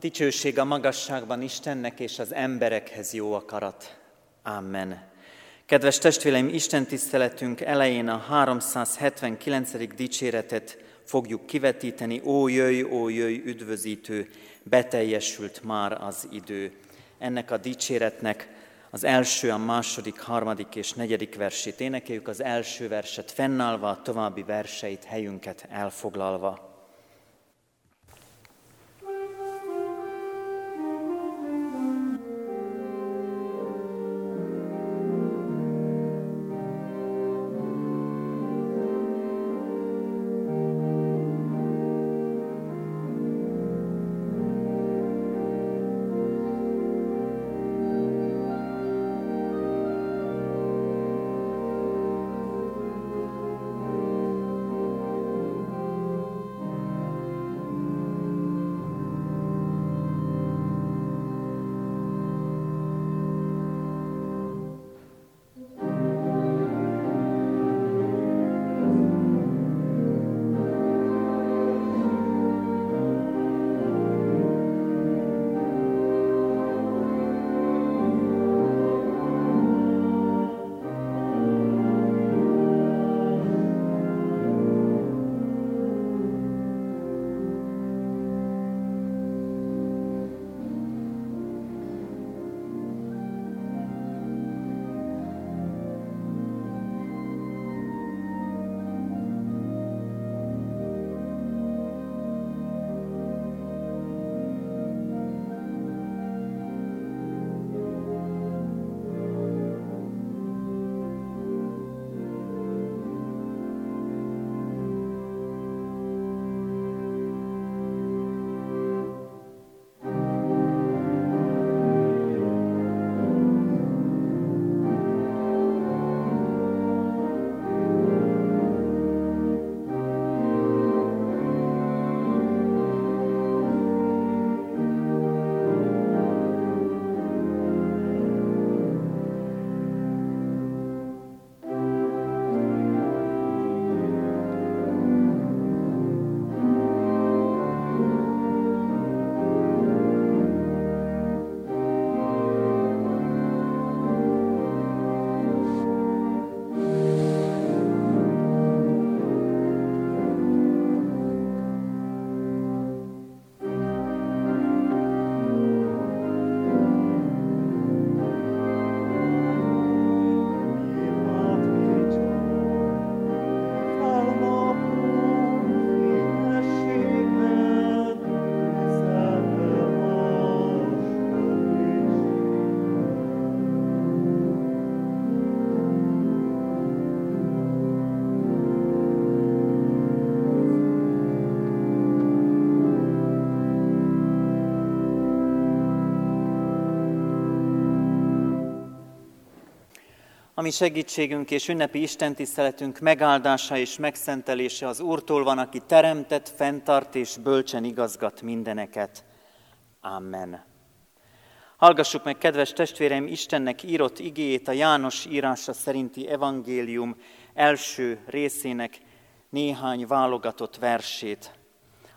Dicsőség a magasságban Istennek és az emberekhez jó akarat. Amen. Kedves testvéreim, Isten tiszteletünk elején a 379. dicséretet fogjuk kivetíteni. Ó jöjj, ó jöjj, üdvözítő, beteljesült már az idő. Ennek a dicséretnek az első, a második, harmadik és negyedik versét énekeljük, az első verset fennállva, a további verseit, helyünket elfoglalva. Ami segítségünk és ünnepi istentiszteletünk megáldása és megszentelése az Úrtól van, aki teremtett, fenntart és bölcsen igazgat mindeneket. Amen. Hallgassuk meg, kedves testvéreim, Istennek írott igéjét a János írása szerinti evangélium első részének néhány válogatott versét.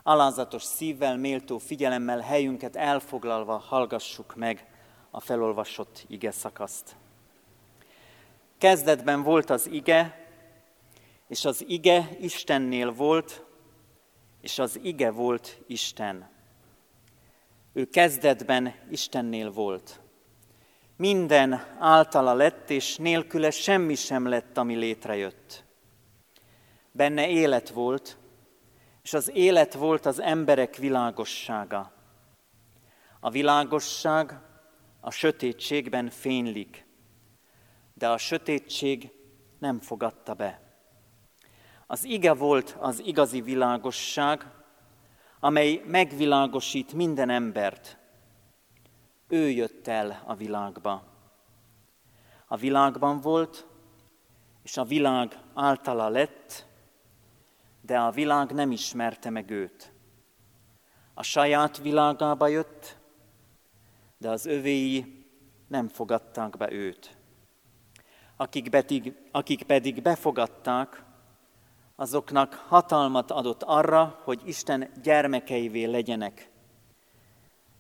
Alázatos szívvel, méltó figyelemmel helyünket elfoglalva hallgassuk meg a felolvasott ige szakaszt. Kezdetben volt az ige, és az ige Istennél volt, és az ige volt Isten. Ő kezdetben Istennél volt. Minden általa lett, és nélküle semmi sem lett, ami létrejött. Benne élet volt, és az élet volt az emberek világossága. A világosság a sötétségben fénylik, de a sötétség nem fogadta be. Az ige volt az igazi világosság, amely megvilágosít minden embert. Ő jött el a világba. A világban volt, és a világ általa lett, de a világ nem ismerte meg őt. A saját világába jött, de az övéi nem fogadták be őt akik pedig, akik pedig befogadták, azoknak hatalmat adott arra, hogy Isten gyermekeivé legyenek.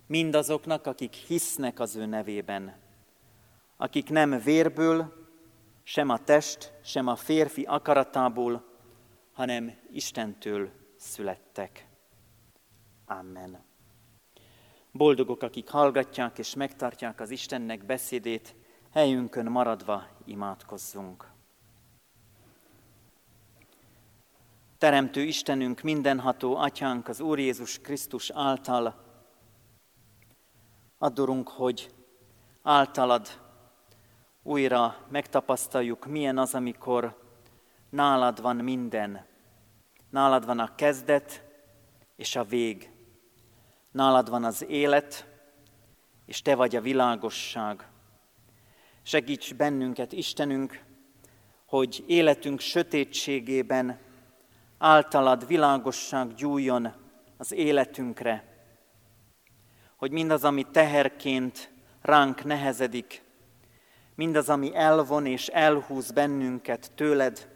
mindazoknak, akik hisznek az ő nevében, akik nem vérből, sem a test, sem a férfi akaratából, hanem Istentől születtek. Amen. Boldogok, akik hallgatják és megtartják az Istennek beszédét, helyünkön maradva imádkozzunk. Teremtő Istenünk, mindenható Atyánk az Úr Jézus Krisztus által, adorunk, hogy általad újra megtapasztaljuk, milyen az, amikor nálad van minden. Nálad van a kezdet és a vég. Nálad van az élet, és Te vagy a világosság. Segíts bennünket, Istenünk, hogy életünk sötétségében általad világosság gyújjon az életünkre, hogy mindaz, ami teherként ránk nehezedik, mindaz, ami elvon és elhúz bennünket tőled,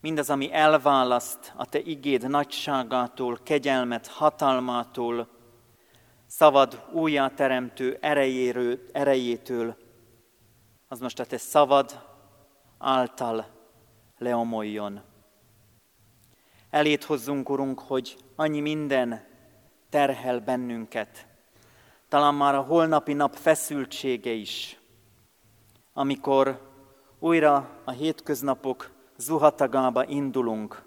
mindaz, ami elválaszt a Te igéd nagyságától, kegyelmet, hatalmától, szavad újjáteremtő erejéről, erejétől, az most a Te szavad által leomoljon. Elét hozzunk, Urunk, hogy annyi minden terhel bennünket. Talán már a holnapi nap feszültsége is, amikor újra a hétköznapok zuhatagába indulunk,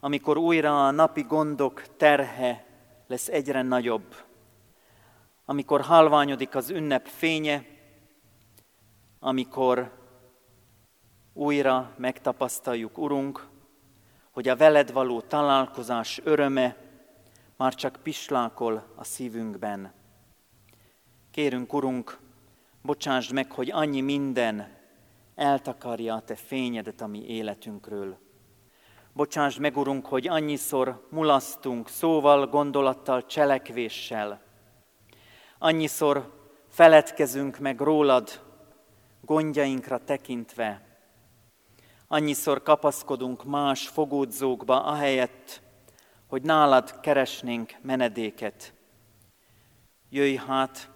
amikor újra a napi gondok terhe lesz egyre nagyobb, amikor halványodik az ünnep fénye, amikor újra megtapasztaljuk, Urunk, hogy a veled való találkozás öröme már csak pislákol a szívünkben. Kérünk, Urunk, bocsásd meg, hogy annyi minden eltakarja a Te fényedet a mi életünkről. Bocsásd meg, Urunk, hogy annyiszor mulasztunk szóval, gondolattal, cselekvéssel. Annyiszor feledkezünk meg rólad, gondjainkra tekintve. Annyiszor kapaszkodunk más fogódzókba, ahelyett, hogy nálad keresnénk menedéket. Jöjj hát,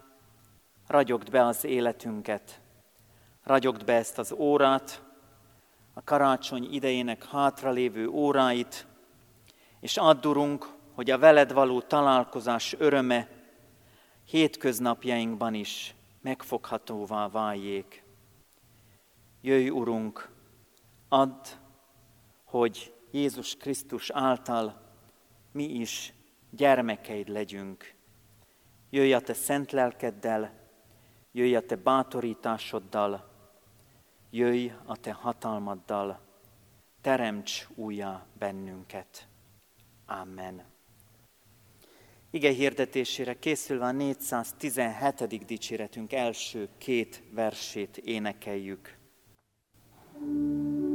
ragyogd be az életünket, ragyogd be ezt az órát, a karácsony idejének hátralévő óráit, és addurunk, hogy a veled való találkozás öröme hétköznapjainkban is megfoghatóvá váljék. Jöjj, Urunk, add, hogy Jézus Krisztus által mi is gyermekeid legyünk. Jöjj a te szent lelkeddel, jöjj a te bátorításoddal, jöjj a te hatalmaddal, teremts újjá bennünket. Amen. Ige hirdetésére készülve a 417. dicséretünk első két versét énekeljük. Thank you.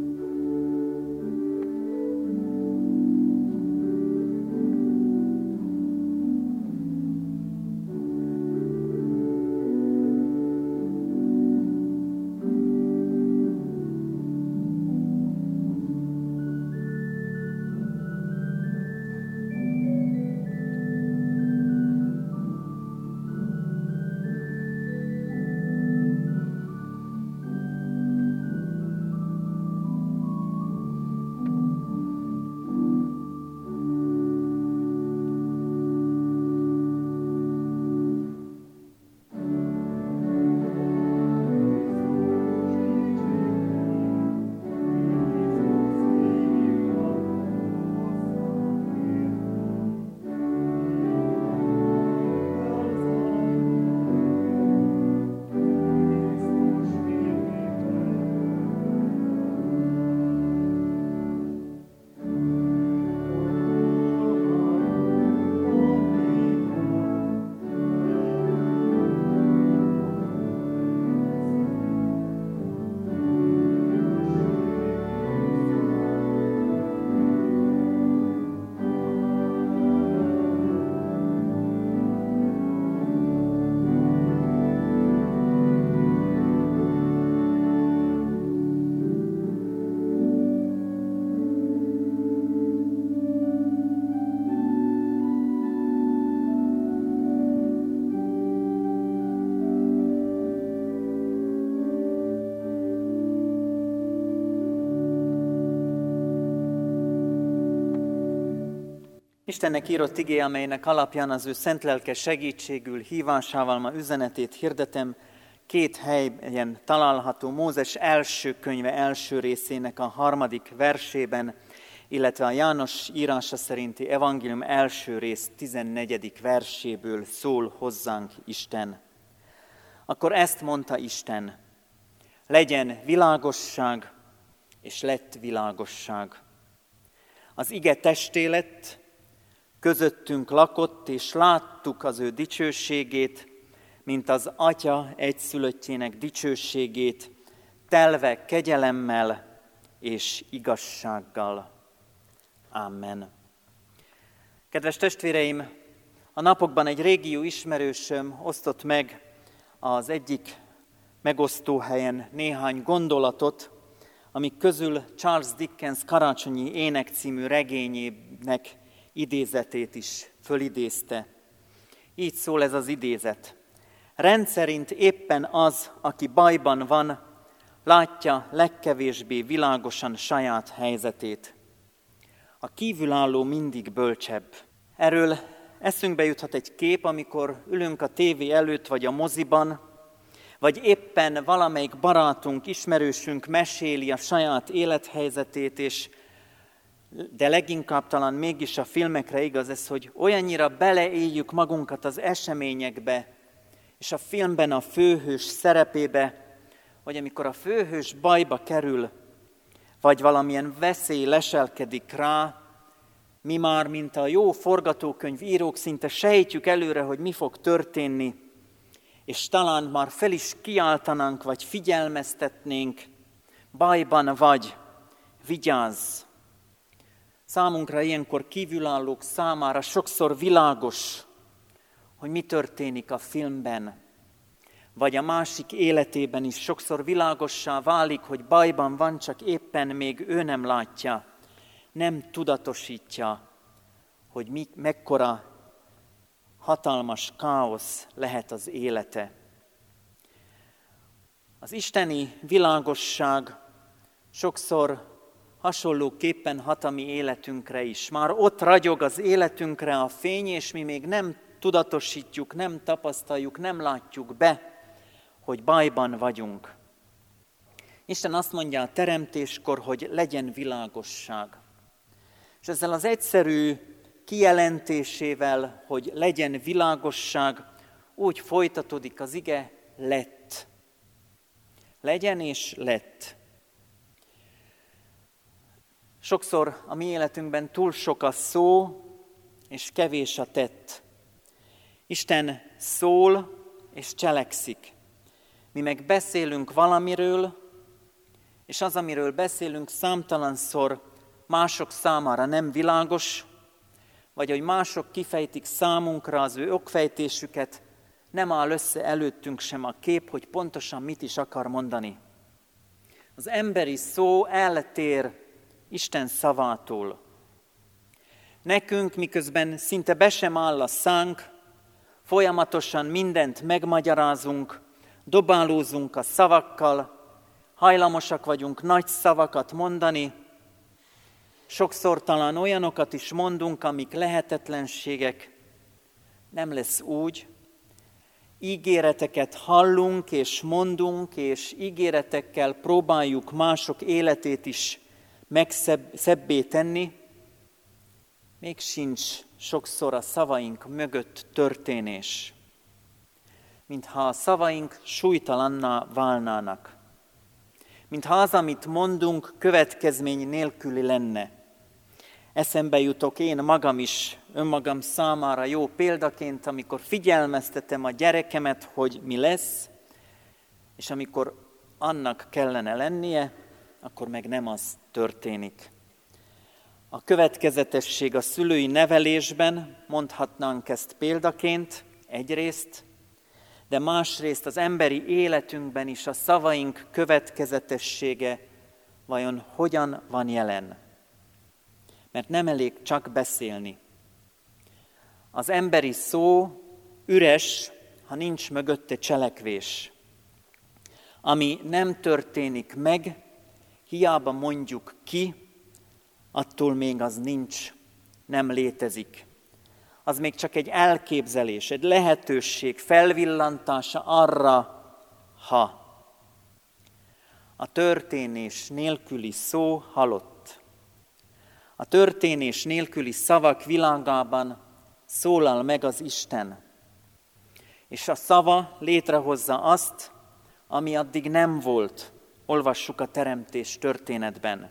Istennek írott igé, amelynek alapján az ő szent lelke segítségül hívásával ma üzenetét hirdetem, két helyen található Mózes első könyve első részének a harmadik versében, illetve a János írása szerinti evangélium első rész 14. verséből szól hozzánk Isten. Akkor ezt mondta Isten, legyen világosság, és lett világosság. Az ige testé lett, közöttünk lakott, és láttuk az ő dicsőségét, mint az Atya egyszülöttjének dicsőségét, telve kegyelemmel és igazsággal. Amen. Kedves testvéreim, a napokban egy régió ismerősöm osztott meg az egyik megosztó helyen néhány gondolatot, amik közül Charles Dickens karácsonyi ének című regényének idézetét is fölidézte. Így szól ez az idézet. Rendszerint éppen az, aki bajban van, látja legkevésbé világosan saját helyzetét. A kívülálló mindig bölcsebb. Erről eszünkbe juthat egy kép, amikor ülünk a tévé előtt vagy a moziban, vagy éppen valamelyik barátunk, ismerősünk meséli a saját élethelyzetét, és de leginkább talán mégis a filmekre igaz ez, hogy olyannyira beleéljük magunkat az eseményekbe, és a filmben a főhős szerepébe, hogy amikor a főhős bajba kerül, vagy valamilyen veszély leselkedik rá, mi már, mint a jó forgatókönyv írók, szinte sejtjük előre, hogy mi fog történni, és talán már fel is kiáltanánk, vagy figyelmeztetnénk, bajban vagy, vigyázz! Számunkra ilyenkor kívülállók számára sokszor világos, hogy mi történik a filmben, vagy a másik életében is sokszor világossá válik, hogy bajban van, csak éppen még ő nem látja, nem tudatosítja, hogy mi, mekkora hatalmas káosz lehet az élete. Az isteni világosság sokszor hasonlóképpen hat a mi életünkre is. Már ott ragyog az életünkre a fény, és mi még nem tudatosítjuk, nem tapasztaljuk, nem látjuk be, hogy bajban vagyunk. Isten azt mondja a teremtéskor, hogy legyen világosság. És ezzel az egyszerű kijelentésével, hogy legyen világosság, úgy folytatódik az ige, lett. Legyen és lett. Sokszor a mi életünkben túl sok a szó, és kevés a tett. Isten szól és cselekszik. Mi meg beszélünk valamiről, és az, amiről beszélünk, számtalanszor mások számára nem világos, vagy hogy mások kifejtik számunkra az ő okfejtésüket, nem áll össze előttünk sem a kép, hogy pontosan mit is akar mondani. Az emberi szó eltér Isten szavától. Nekünk, miközben szinte be sem áll a szánk, folyamatosan mindent megmagyarázunk, dobálózunk a szavakkal, hajlamosak vagyunk nagy szavakat mondani, sokszor talán olyanokat is mondunk, amik lehetetlenségek. Nem lesz úgy. Ígéreteket hallunk és mondunk, és ígéretekkel próbáljuk mások életét is megszebbé tenni, még sincs sokszor a szavaink mögött történés, mintha a szavaink súlytalanná válnának, mintha az, amit mondunk, következmény nélküli lenne. Eszembe jutok én magam is, önmagam számára jó példaként, amikor figyelmeztetem a gyerekemet, hogy mi lesz, és amikor annak kellene lennie, akkor meg nem az történik. A következetesség a szülői nevelésben, mondhatnánk ezt példaként, egyrészt, de másrészt az emberi életünkben is a szavaink következetessége vajon hogyan van jelen. Mert nem elég csak beszélni. Az emberi szó üres, ha nincs mögötte cselekvés. Ami nem történik meg, hiába mondjuk ki, attól még az nincs nem létezik. Az még csak egy elképzelés, egy lehetőség felvillantása arra, ha a történés nélküli szó halott. A történés nélküli szavak világában szólal meg az Isten. És a szava létrehozza azt, ami addig nem volt. Olvassuk a teremtés történetben.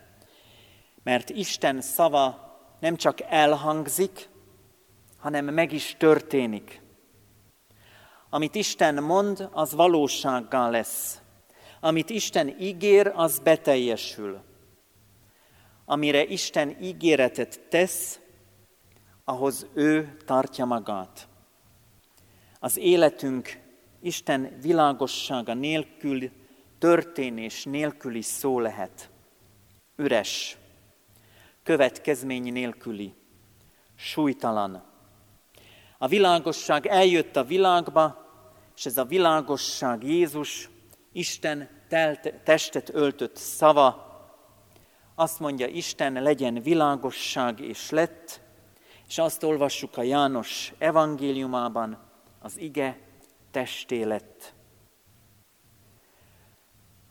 Mert Isten szava nem csak elhangzik, hanem meg is történik. Amit Isten mond, az valósággá lesz. Amit Isten ígér, az beteljesül. Amire Isten ígéretet tesz, ahhoz ő tartja magát. Az életünk Isten világossága nélkül, történés nélküli szó lehet. Üres, következmény nélküli, súlytalan. A világosság eljött a világba, és ez a világosság Jézus, Isten telt, testet öltött szava, azt mondja Isten, legyen világosság, és lett, és azt olvassuk a János evangéliumában, az ige testé lett.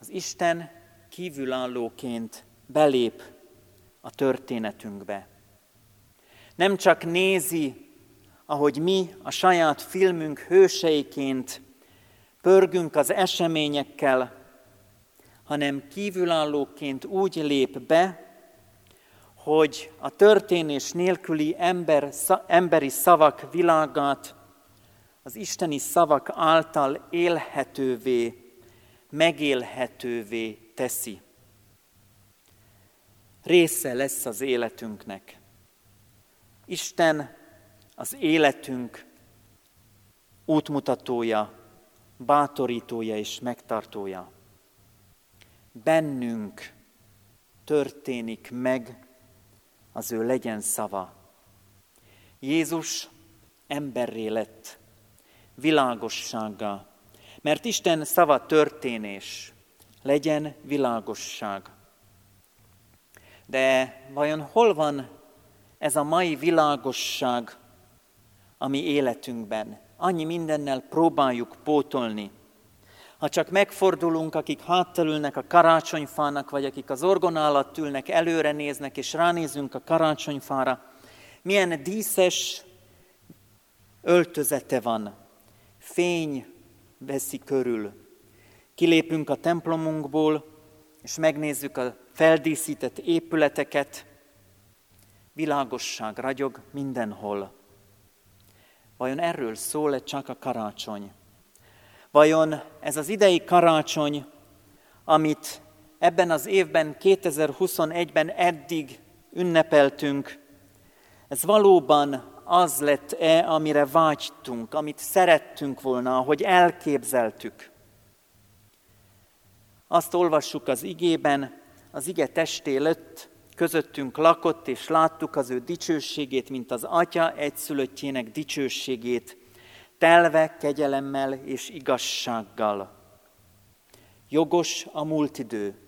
Az Isten kívülállóként belép a történetünkbe. Nem csak nézi, ahogy mi a saját filmünk hőseiként pörgünk az eseményekkel, hanem kívülállóként úgy lép be, hogy a történés nélküli ember, emberi szavak világát az isteni szavak által élhetővé, megélhetővé teszi. Része lesz az életünknek. Isten az életünk útmutatója, bátorítója és megtartója. Bennünk történik meg az ő legyen szava. Jézus emberré lett, világossága, mert Isten szava történés, legyen világosság. De vajon hol van ez a mai világosság a mi életünkben? Annyi mindennel próbáljuk pótolni. Ha csak megfordulunk, akik háttalülnek a karácsonyfának, vagy akik az orgon alatt ülnek, előre néznek, és ránézünk a karácsonyfára, milyen díszes öltözete van, fény veszi körül. Kilépünk a templomunkból, és megnézzük a feldíszített épületeket, világosság ragyog mindenhol. Vajon erről szól-e csak a karácsony? Vajon ez az idei karácsony, amit ebben az évben, 2021-ben eddig ünnepeltünk, ez valóban az lett-e, amire vágytunk, amit szerettünk volna, ahogy elképzeltük. Azt olvassuk az igében, az ige testé lött, közöttünk lakott, és láttuk az ő dicsőségét, mint az atya egyszülöttjének dicsőségét, telve kegyelemmel és igazsággal. Jogos a múlt idő,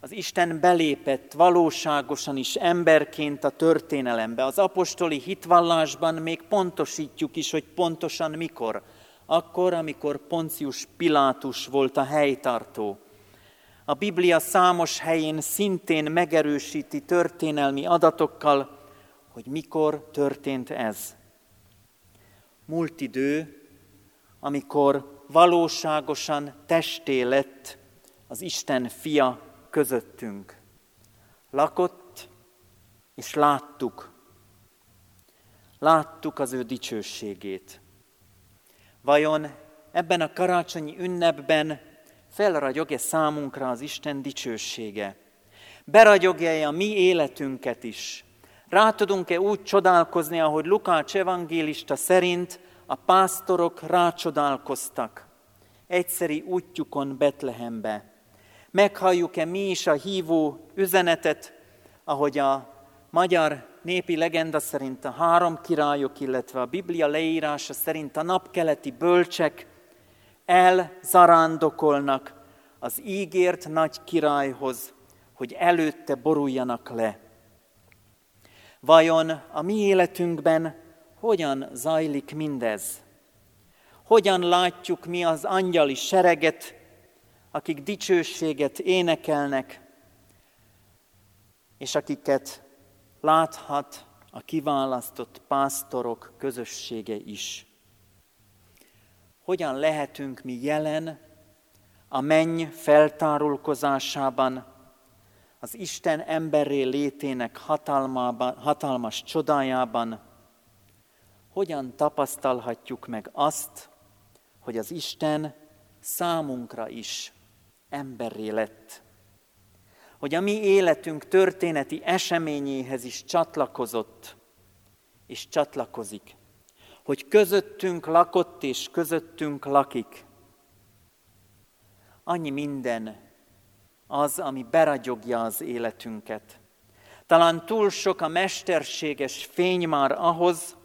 az Isten belépett valóságosan is emberként a történelembe. Az apostoli hitvallásban még pontosítjuk is, hogy pontosan mikor. Akkor, amikor Poncius Pilátus volt a helytartó. A Biblia számos helyén szintén megerősíti történelmi adatokkal, hogy mikor történt ez. Múlt idő, amikor valóságosan testé lett az Isten fia közöttünk. Lakott, és láttuk. Láttuk az ő dicsőségét. Vajon ebben a karácsonyi ünnepben felragyog-e számunkra az Isten dicsősége? Beragyogja a mi életünket is? Rá tudunk-e úgy csodálkozni, ahogy Lukács evangélista szerint a pásztorok rácsodálkoztak egyszeri útjukon Betlehembe? Meghalljuk-e mi is a hívó üzenetet, ahogy a magyar népi legenda szerint a három királyok, illetve a Biblia leírása szerint a napkeleti bölcsek elzarándokolnak az ígért nagy királyhoz, hogy előtte boruljanak le. Vajon a mi életünkben hogyan zajlik mindez? Hogyan látjuk mi az angyali sereget, akik dicsőséget énekelnek, és akiket láthat a kiválasztott pásztorok közössége is. Hogyan lehetünk mi jelen a menny feltárulkozásában, az Isten emberré létének hatalmában, hatalmas csodájában, hogyan tapasztalhatjuk meg azt, hogy az Isten számunkra is emberré lett. Hogy a mi életünk történeti eseményéhez is csatlakozott, és csatlakozik. Hogy közöttünk lakott, és közöttünk lakik. Annyi minden az, ami beragyogja az életünket. Talán túl sok a mesterséges fény már ahhoz,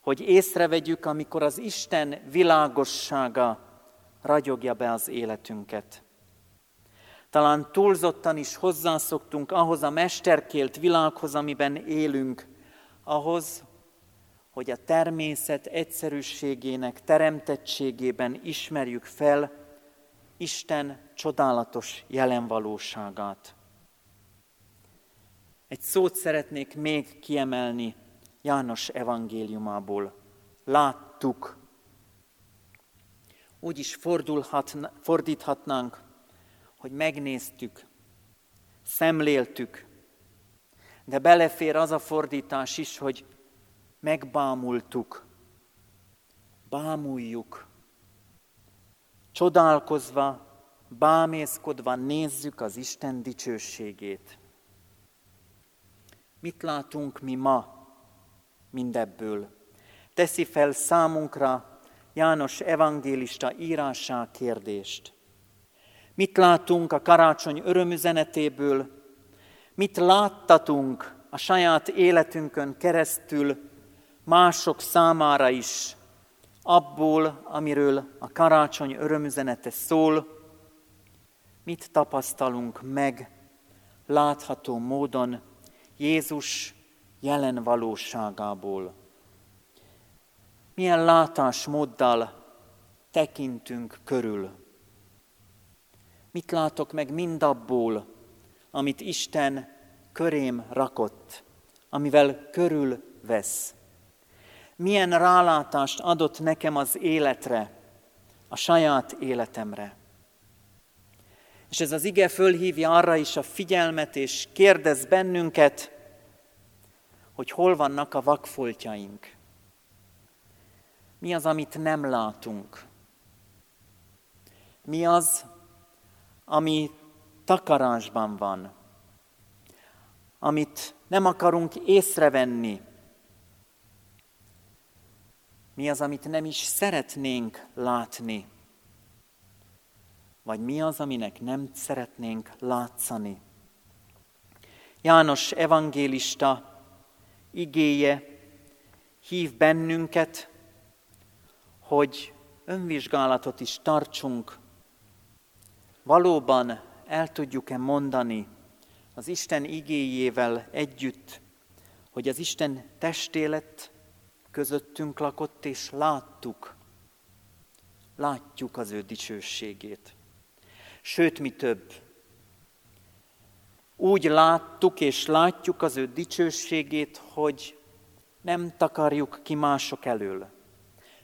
hogy észrevegyük, amikor az Isten világossága ragyogja be az életünket. Talán túlzottan is hozzászoktunk ahhoz a mesterkélt világhoz, amiben élünk, ahhoz, hogy a természet egyszerűségének teremtettségében ismerjük fel Isten csodálatos jelenvalóságát. Egy szót szeretnék még kiemelni János evangéliumából. Láttuk. Úgy is fordíthatnánk, hogy megnéztük, szemléltük, de belefér az a fordítás is, hogy megbámultuk, bámuljuk, csodálkozva, bámészkodva nézzük az Isten dicsőségét. Mit látunk mi ma mindebből? Teszi fel számunkra János evangélista írásá kérdést. Mit látunk a karácsony örömüzenetéből? Mit láttatunk a saját életünkön keresztül mások számára is, abból, amiről a karácsony örömüzenete szól, mit tapasztalunk meg látható módon Jézus jelen valóságából. Milyen látásmóddal tekintünk körül. Mit látok meg mindabból, amit Isten körém rakott, amivel körül vesz. Milyen rálátást adott nekem az életre, a saját életemre. És ez az ige fölhívja arra is a figyelmet, és kérdez bennünket, hogy hol vannak a vakfoltjaink. Mi az, amit nem látunk? Mi az, ami takarásban van, amit nem akarunk észrevenni. Mi az, amit nem is szeretnénk látni? Vagy mi az, aminek nem szeretnénk látszani? János evangélista igéje hív bennünket, hogy önvizsgálatot is tartsunk. Valóban el tudjuk-e mondani az Isten igéjével együtt, hogy az Isten testélet közöttünk lakott, és láttuk, látjuk az ő dicsőségét. Sőt, mi több, úgy láttuk és látjuk az ő dicsőségét, hogy nem takarjuk ki mások elől,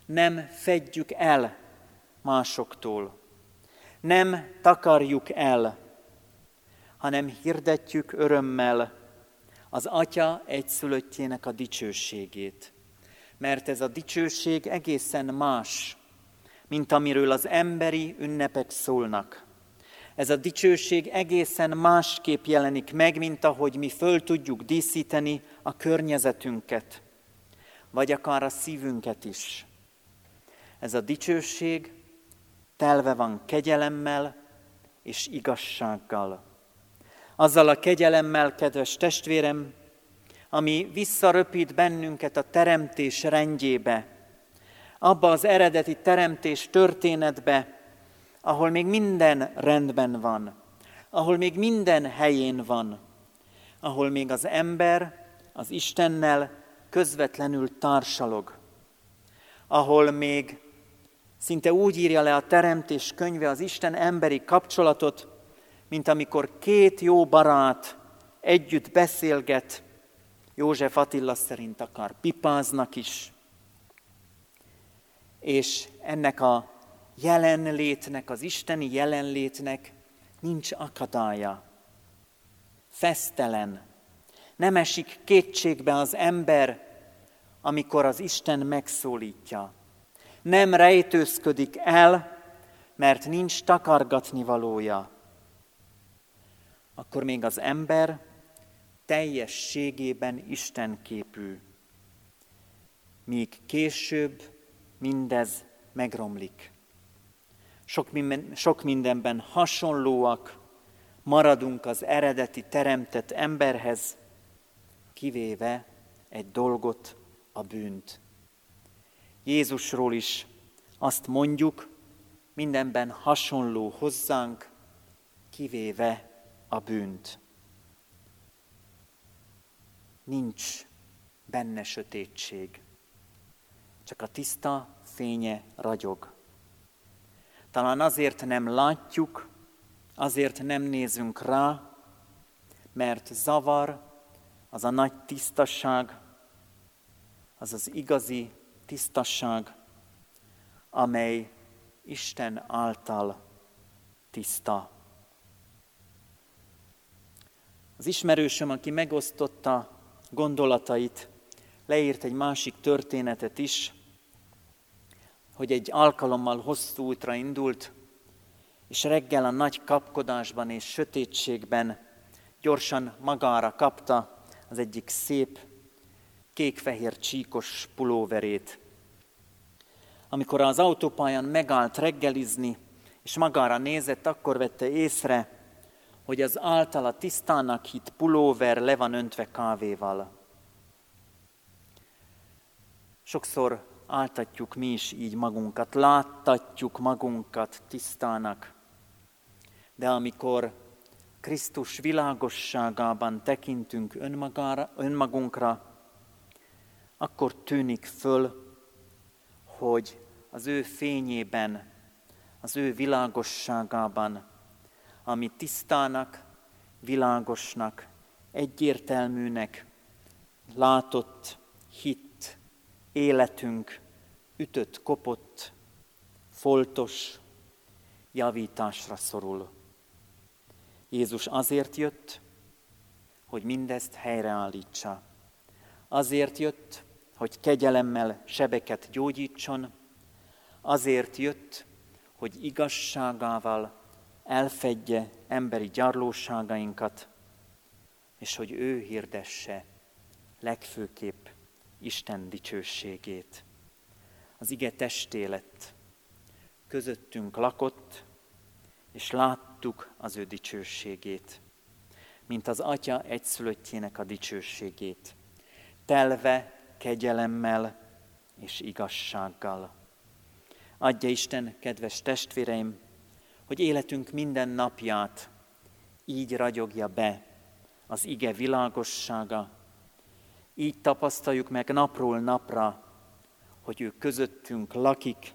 nem fedjük el másoktól, nem takarjuk el, hanem hirdetjük örömmel az Atya egyszülöttjének a dicsőségét. Mert ez a dicsőség egészen más, mint amiről az emberi ünnepek szólnak. Ez a dicsőség egészen másképp jelenik meg, mint ahogy mi föl tudjuk díszíteni a környezetünket, vagy akár a szívünket is. Ez a dicsőség telve van kegyelemmel és igazsággal. Azzal a kegyelemmel, kedves testvérem, ami visszaröpít bennünket a teremtés rendjébe, abba az eredeti teremtés történetbe, ahol még minden rendben van, ahol még minden helyén van, ahol még az ember az Istennel közvetlenül társalog, ahol még szinte úgy írja le a Teremtés könyve az Isten emberi kapcsolatot, mint amikor két jó barát együtt beszélget, József Attila szerint akar pipáznak is, és ennek a jelenlétnek, az isteni jelenlétnek nincs akadálya. Fesztelen. Nem esik kétségbe az ember, amikor az Isten megszólítja. Nem rejtőzködik el, mert nincs takargatni valója. Akkor még az ember teljességében Isten képű. Míg később mindez megromlik. Sok, minden, sok mindenben hasonlóak, maradunk az eredeti teremtett emberhez, kivéve egy dolgot, a bűnt. Jézusról is azt mondjuk, mindenben hasonló hozzánk, kivéve a bűnt. Nincs benne sötétség, csak a tiszta fénye ragyog. Talán azért nem látjuk, azért nem nézünk rá, mert zavar az a nagy tisztasság, az az igazi tisztasság, amely Isten által tiszta. Az ismerősöm, aki megosztotta gondolatait, leírt egy másik történetet is, hogy egy alkalommal hosszú útra indult, és reggel a nagy kapkodásban és sötétségben gyorsan magára kapta az egyik szép, kék-fehér csíkos pulóverét. Amikor az autópályán megállt reggelizni, és magára nézett, akkor vette észre, hogy az általa tisztának hit pulóver le van öntve kávéval. Sokszor áltatjuk mi is így magunkat, láttatjuk magunkat tisztának. De amikor Krisztus világosságában tekintünk önmagára, önmagunkra, akkor tűnik föl, hogy az ő fényében, az ő világosságában, ami tisztának, világosnak, egyértelműnek, látott, hit, életünk ütött, kopott, foltos, javításra szorul. Jézus azért jött, hogy mindezt helyreállítsa. Azért jött, hogy kegyelemmel sebeket gyógyítson, azért jött, hogy igazságával elfedje emberi gyarlóságainkat, és hogy ő hirdesse legfőképp Isten dicsőségét. Az ige testé lett, közöttünk lakott, és láttuk az ő dicsőségét, mint az Atya egyszülöttjének a dicsőségét, telve kegyelemmel és igazsággal. Adja Isten, kedves testvéreim, hogy életünk minden napját így ragyogja be az ige világossága, így tapasztaljuk meg napról napra, hogy ő közöttünk lakik,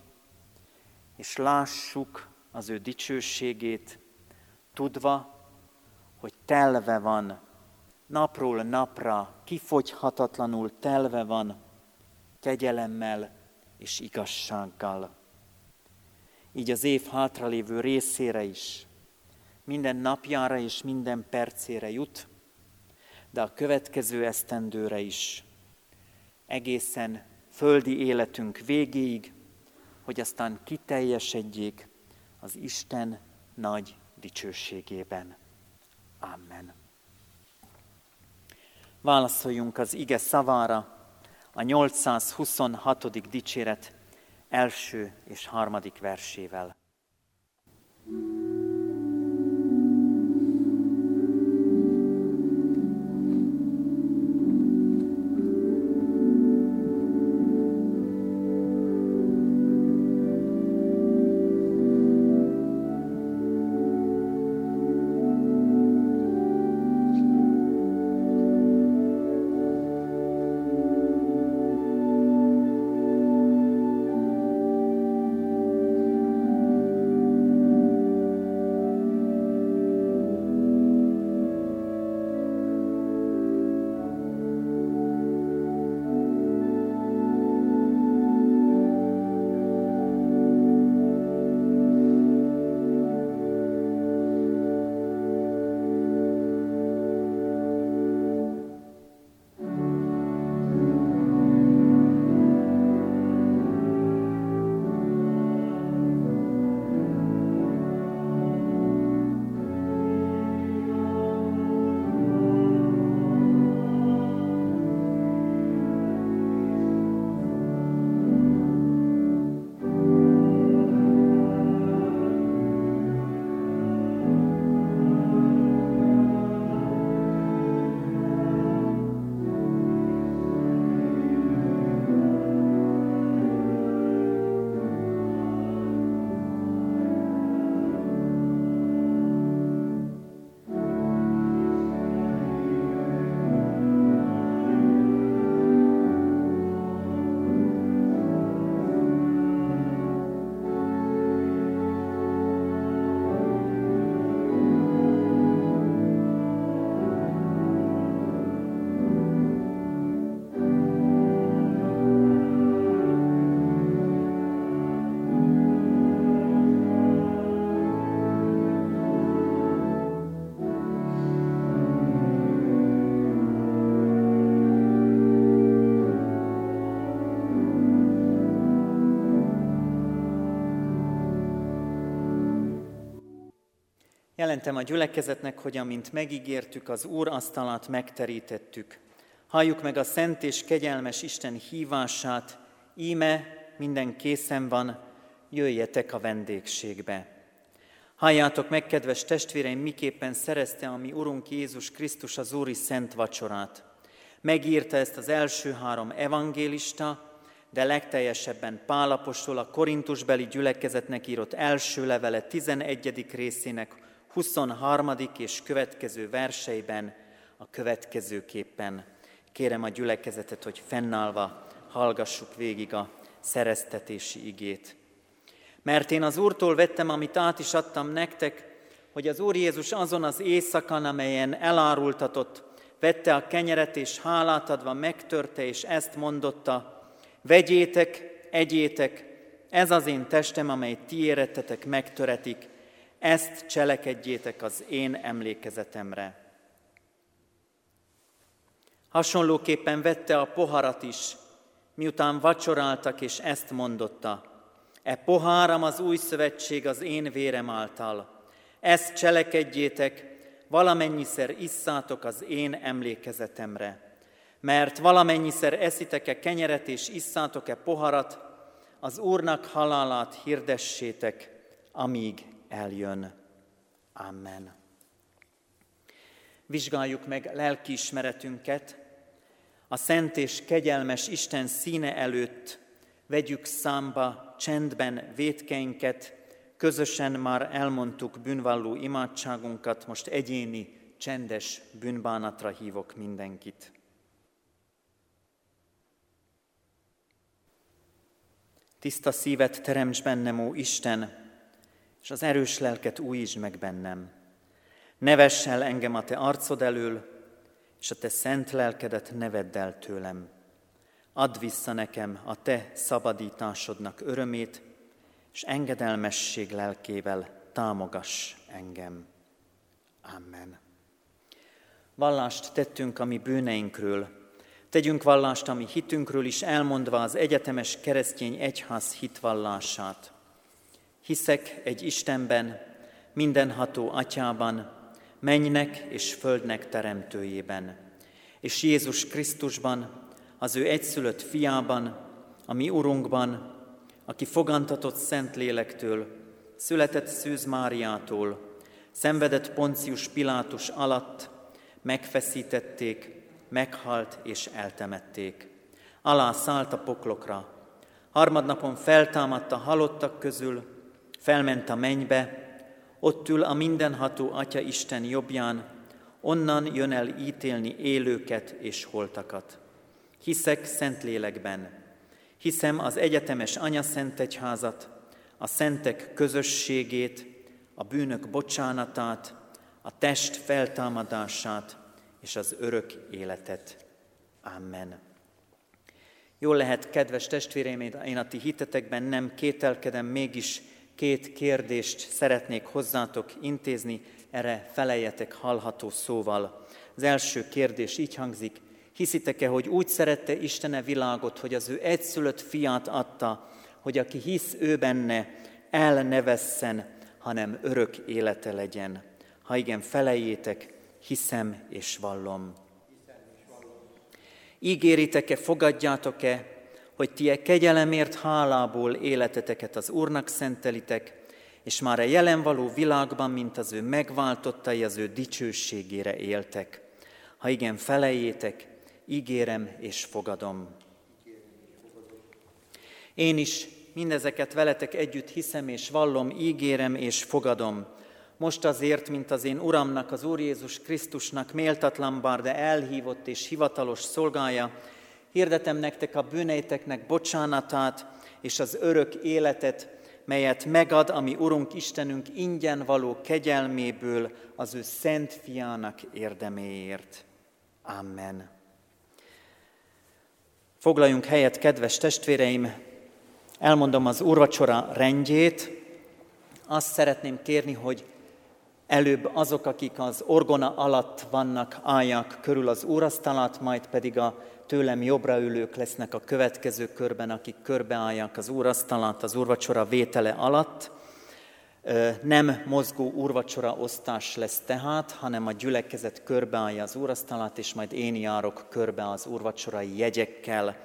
és lássuk az ő dicsőségét, tudva, hogy telve van, napról napra, kifogyhatatlanul telve van, kegyelemmel és igazsággal. Így az év hátralévő részére is, minden napjára és minden percére jut, de a következő esztendőre is, egészen földi életünk végéig, hogy aztán kiteljesedjék az Isten nagy dicsőségében. Amen. Válaszoljunk az ige szavára a 826. dicséret első és harmadik versével. thank Jelentem a gyülekezetnek, hogy amint megígértük, az Úr asztalát megterítettük. Halljuk meg a szent és kegyelmes Isten hívását, íme minden készen van, jöjjetek a vendégségbe. Halljátok meg, kedves testvéreim, miképpen szerezte a mi Urunk Jézus Krisztus az Úri Szent Vacsorát. Megírta ezt az első három evangélista, de legteljesebben Pálapostól a Korintusbeli gyülekezetnek írott első levele 11. részének 23. és következő verseiben a következőképpen. Kérem a gyülekezetet, hogy fennállva hallgassuk végig a szereztetési igét. Mert én az Úrtól vettem, amit át is adtam nektek, hogy az Úr Jézus azon az éjszakán, amelyen elárultatott, vette a kenyeret, és hálát adva megtörte, és ezt mondotta, Vegyétek, egyétek, ez az én testem, amely ti érettetek megtöretik, ezt cselekedjétek az én emlékezetemre. Hasonlóképpen vette a poharat is, miután vacsoráltak, és ezt mondotta. E poháram az új szövetség az én vérem által. Ezt cselekedjétek, valamennyiszer isszátok az én emlékezetemre. Mert valamennyiszer eszitek-e kenyeret és isszátok-e poharat, az Úrnak halálát hirdessétek, amíg eljön. Amen. Vizsgáljuk meg lelkiismeretünket, a szent és kegyelmes Isten színe előtt vegyük számba csendben vétkeinket, közösen már elmondtuk bűnvalló imádságunkat, most egyéni, csendes bűnbánatra hívok mindenkit. Tiszta szívet teremts bennem, ó Isten, és az erős lelket újítsd meg bennem. Ne vess el engem a te arcod elől, és a te szent lelkedet ne vedd el tőlem. Add vissza nekem a te szabadításodnak örömét, és engedelmesség lelkével támogass engem. Amen. Vallást tettünk a mi bűneinkről, Tegyünk vallást a mi hitünkről is, elmondva az egyetemes keresztény egyház hitvallását. Hiszek egy Istenben, mindenható atyában, mennynek és földnek teremtőjében, és Jézus Krisztusban, az ő egyszülött fiában, a mi Urunkban, aki fogantatott Szent Lélektől, született Szűz Máriától, szenvedett Poncius Pilátus alatt, megfeszítették, meghalt és eltemették. Alá szállt a poklokra. Harmadnapon feltámadt a halottak közül, felment a mennybe, ott ül a mindenható Atya Isten jobbján, onnan jön el ítélni élőket és holtakat. Hiszek Szentlélekben, hiszem az egyetemes Anya Szent Egyházat, a szentek közösségét, a bűnök bocsánatát, a test feltámadását, és az örök életet. Amen. Jól lehet, kedves testvéreim, én a ti hitetekben nem kételkedem, mégis két kérdést szeretnék hozzátok intézni, erre feleljetek hallható szóval. Az első kérdés így hangzik, hiszitek-e, hogy úgy szerette Istene világot, hogy az ő egyszülött fiát adta, hogy aki hisz ő benne, el ne vesszen, hanem örök élete legyen. Ha igen, felejétek, hiszem és vallom. Ígéritek-e, fogadjátok-e, hogy ti e kegyelemért hálából életeteket az Úrnak szentelitek, és már a jelen való világban, mint az ő megváltottai, az ő dicsőségére éltek. Ha igen, felejétek, ígérem és fogadom. Én is mindezeket veletek együtt hiszem és vallom, ígérem és fogadom, most azért, mint az én Uramnak, az Úr Jézus Krisztusnak méltatlan bár, de elhívott és hivatalos szolgája, hirdetem nektek a bűneiteknek bocsánatát és az örök életet, melyet megad, ami Urunk Istenünk ingyen való kegyelméből az ő szent fiának érdeméért. Amen. Foglaljunk helyet, kedves testvéreim, elmondom az úrvacsora rendjét. Azt szeretném kérni, hogy Előbb azok, akik az orgona alatt vannak, állják körül az úrasztalat, majd pedig a tőlem jobbra ülők lesznek a következő körben, akik körbeállják az úrasztalat az úrvacsora vétele alatt. Nem mozgó úrvacsora osztás lesz tehát, hanem a gyülekezet körbeállja az úrasztalát, és majd én járok körbe az úrvacsorai jegyekkel.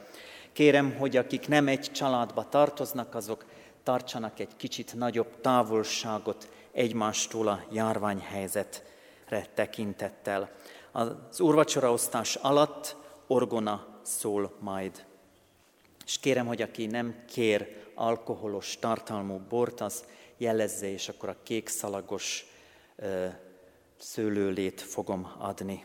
Kérem, hogy akik nem egy családba tartoznak, azok tartsanak egy kicsit nagyobb távolságot egymástól a járványhelyzetre tekintettel. Az úrvacsoraosztás alatt orgona szól majd. És kérem, hogy aki nem kér alkoholos tartalmú bort, az jelezze, és akkor a kék szalagos szőlőlét fogom adni.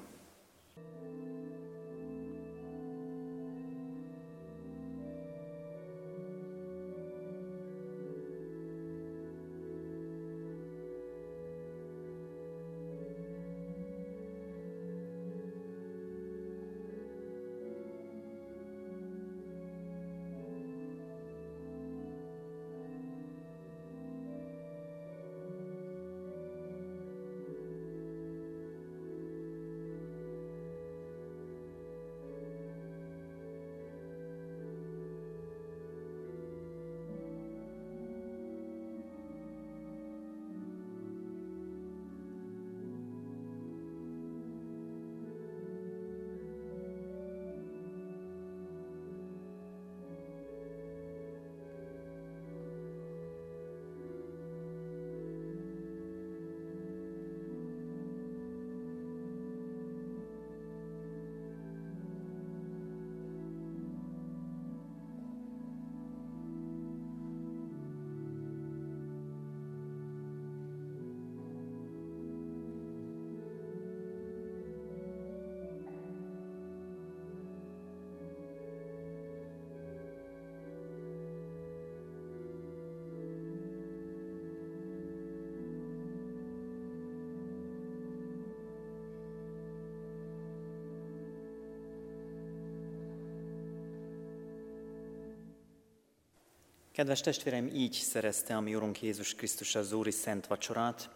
Kedves testvéreim, így szerezte a mi Urunk Jézus Krisztus az Úri Szent Vacsorát,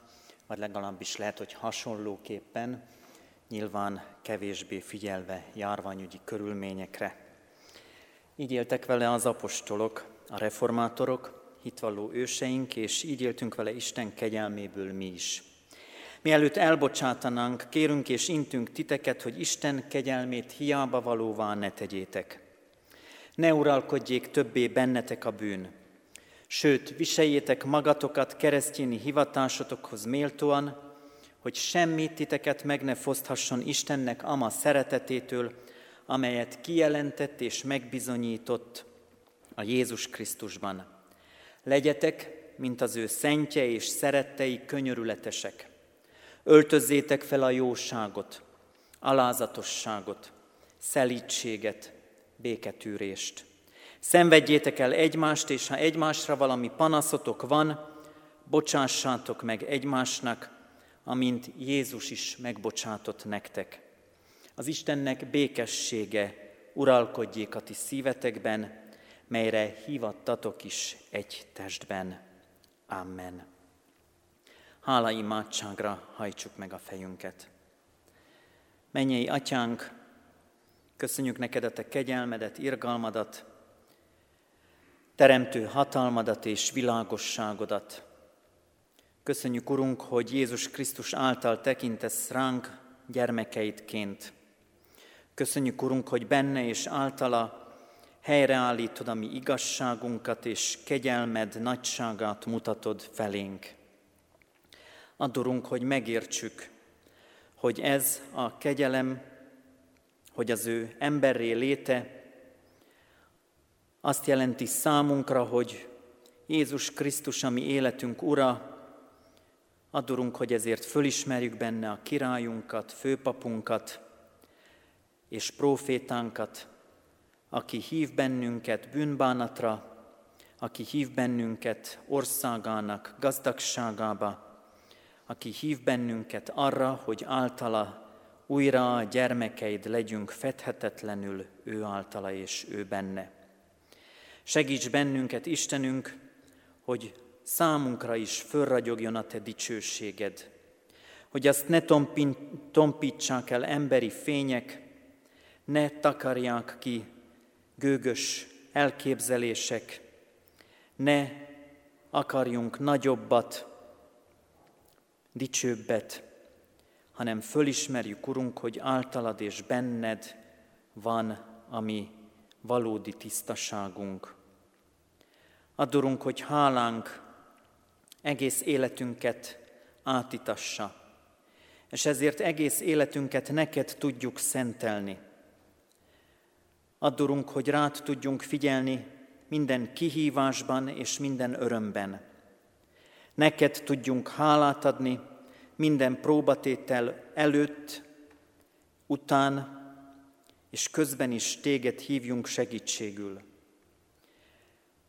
vagy legalábbis lehet, hogy hasonlóképpen, nyilván kevésbé figyelve járványügyi körülményekre. Így éltek vele az apostolok, a reformátorok, hitvalló őseink, és így éltünk vele Isten kegyelméből mi is. Mielőtt elbocsátanánk, kérünk és intünk titeket, hogy Isten kegyelmét hiába valóvá ne tegyétek – ne uralkodjék többé bennetek a bűn. Sőt, viseljétek magatokat keresztjéni hivatásotokhoz méltóan, hogy semmi titeket meg ne foszthasson Istennek ama szeretetétől, amelyet kijelentett és megbizonyított a Jézus Krisztusban. Legyetek, mint az ő szentje és szerettei könyörületesek. Öltözzétek fel a jóságot, alázatosságot, szelítséget, béketűrést. Szenvedjétek el egymást, és ha egymásra valami panaszotok van, bocsássátok meg egymásnak, amint Jézus is megbocsátott nektek. Az Istennek békessége uralkodjék a ti szívetekben, melyre hívattatok is egy testben. Amen. Hála imádságra hajtsuk meg a fejünket. Mennyei atyánk, Köszönjük neked a te kegyelmedet, irgalmadat, teremtő hatalmadat és világosságodat. Köszönjük, Urunk, hogy Jézus Krisztus által tekintesz ránk gyermekeidként. Köszönjük, Urunk, hogy benne és általa helyreállítod a mi igazságunkat, és kegyelmed nagyságát mutatod felénk. Adorunk, hogy megértsük, hogy ez a kegyelem hogy az ő emberré léte azt jelenti számunkra, hogy Jézus Krisztus, ami életünk Ura, adorunk, hogy ezért fölismerjük benne a királyunkat, főpapunkat és profétánkat, aki hív bennünket bűnbánatra, aki hív bennünket országának gazdagságába, aki hív bennünket arra, hogy általa újra a gyermekeid legyünk fedhetetlenül ő általa és ő benne. Segíts bennünket, Istenünk, hogy számunkra is fölragyogjon a Te dicsőséged, hogy azt ne tompítsák el emberi fények, ne takarják ki gőgös elképzelések, ne akarjunk nagyobbat dicsőbbet, hanem fölismerjük, Urunk, hogy általad és benned van a mi valódi tisztaságunk. Add, hogy hálánk egész életünket átitassa, és ezért egész életünket neked tudjuk szentelni. Add, hogy rád tudjunk figyelni minden kihívásban és minden örömben. Neked tudjunk hálát adni minden próbatétel előtt, után és közben is téged hívjunk segítségül.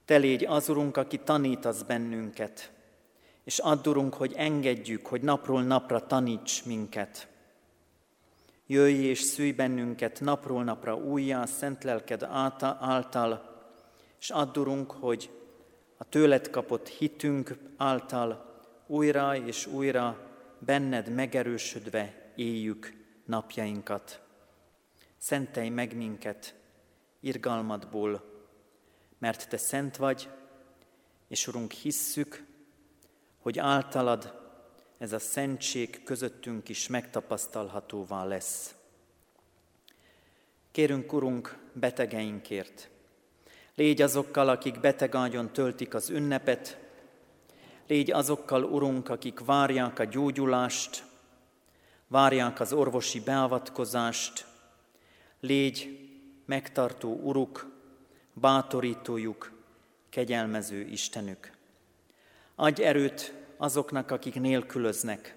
Te légy az, Urunk, aki tanítasz bennünket, és add, Urunk, hogy engedjük, hogy napról napra taníts minket. Jöjj és szülj bennünket napról napra újjá, szent lelked által, és add, Urunk, hogy a tőled kapott hitünk által újra és újra benned megerősödve éljük napjainkat. Szentelj meg minket irgalmadból, mert Te szent vagy, és Urunk, hisszük, hogy általad ez a szentség közöttünk is megtapasztalhatóvá lesz. Kérünk, Urunk, betegeinkért. Légy azokkal, akik betegágyon töltik az ünnepet, légy azokkal, Urunk, akik várják a gyógyulást, várják az orvosi beavatkozást, légy megtartó Uruk, bátorítójuk, kegyelmező Istenük. Adj erőt azoknak, akik nélkülöznek,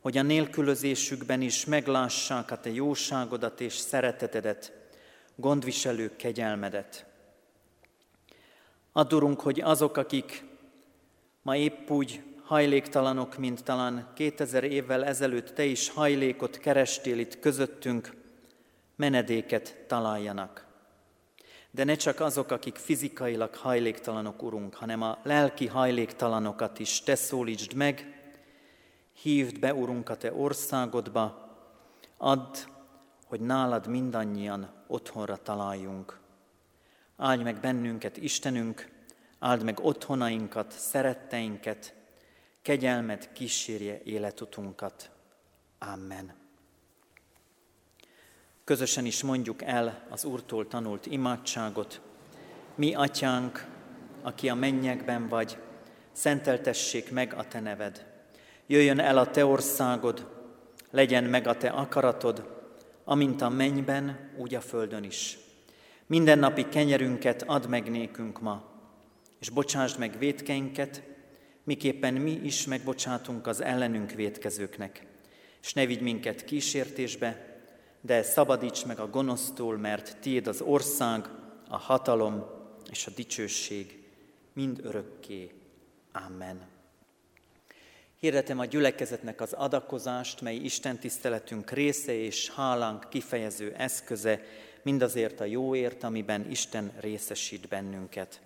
hogy a nélkülözésükben is meglássák a Te jóságodat és szeretetedet, gondviselő kegyelmedet. Addurunk, hogy azok, akik ma épp úgy hajléktalanok, mint talán 2000 évvel ezelőtt Te is hajlékot kerestél itt közöttünk, menedéket találjanak. De ne csak azok, akik fizikailag hajléktalanok, Urunk, hanem a lelki hajléktalanokat is Te szólítsd meg, hívd be, Urunk, a Te országodba, add, hogy nálad mindannyian otthonra találjunk. Áldj meg bennünket, Istenünk, áld meg otthonainkat, szeretteinket, kegyelmet kísérje életutunkat. Amen. Közösen is mondjuk el az Úrtól tanult imádságot. Mi, Atyánk, aki a mennyekben vagy, szenteltessék meg a Te neved. Jöjjön el a Te országod, legyen meg a Te akaratod, amint a mennyben, úgy a földön is. Minden napi kenyerünket add meg nékünk ma, és bocsásd meg vétkeinket, miképpen mi is megbocsátunk az ellenünk vétkezőknek. És ne vigy minket kísértésbe, de szabadíts meg a gonosztól, mert tiéd az ország, a hatalom és a dicsőség mind örökké. Amen. Hirdetem a gyülekezetnek az adakozást, mely Isten tiszteletünk része és hálánk kifejező eszköze, mindazért a jóért, amiben Isten részesít bennünket.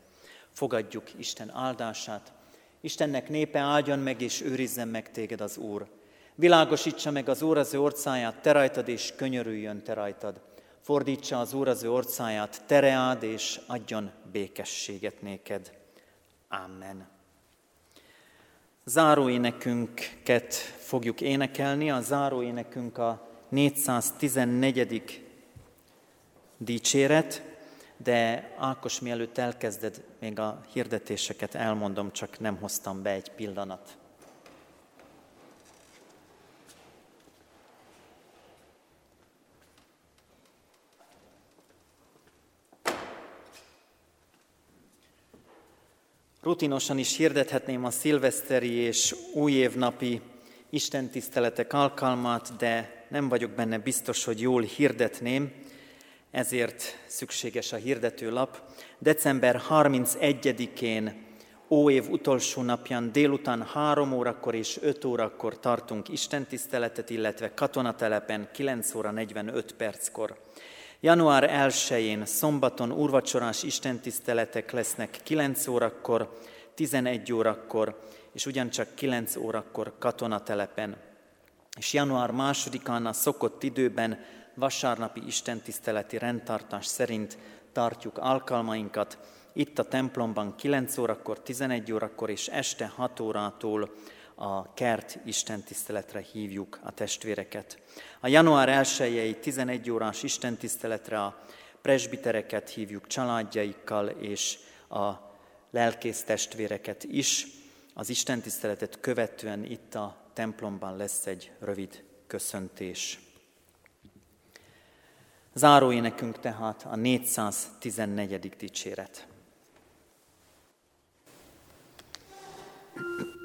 Fogadjuk Isten áldását. Istennek népe áldjon meg és őrizzen meg téged az Úr. Világosítsa meg az Úr az ő orcáját, te rajtad, és könyörüljön te rajtad. Fordítsa az Úr az ő orcáját, tereád, és adjon békességet néked. Amen. Záróénekünket fogjuk énekelni. A záróénekünk a 414. dicséret, de Ákos, mielőtt elkezded, még a hirdetéseket elmondom, csak nem hoztam be egy pillanat. Rutinosan is hirdethetném a szilveszteri és újévnapi istentiszteletek alkalmát, de nem vagyok benne biztos, hogy jól hirdetném, ezért szükséges a hirdetőlap. December 31-én óév utolsó napján délután 3 órakor és 5 órakor tartunk istentiszteletet, illetve katonatelepen 9 óra 45 perckor. Január 1-én szombaton úrvacsorás istentiszteletek lesznek 9 órakor, 11 órakor, és ugyancsak 9 órakor katonatelepen. És január 2-án a szokott időben vasárnapi istentiszteleti rendtartás szerint tartjuk alkalmainkat, itt a templomban 9 órakor, 11 órakor és este 6 órától a kert istentiszteletre hívjuk a testvéreket. A január 1 11 órás istentiszteletre a presbitereket hívjuk családjaikkal, és a lelkész testvéreket is. Az istentiszteletet követően itt a templomban lesz egy rövid köszöntés. Záróénekünk tehát a 414. dicséret. Thank you.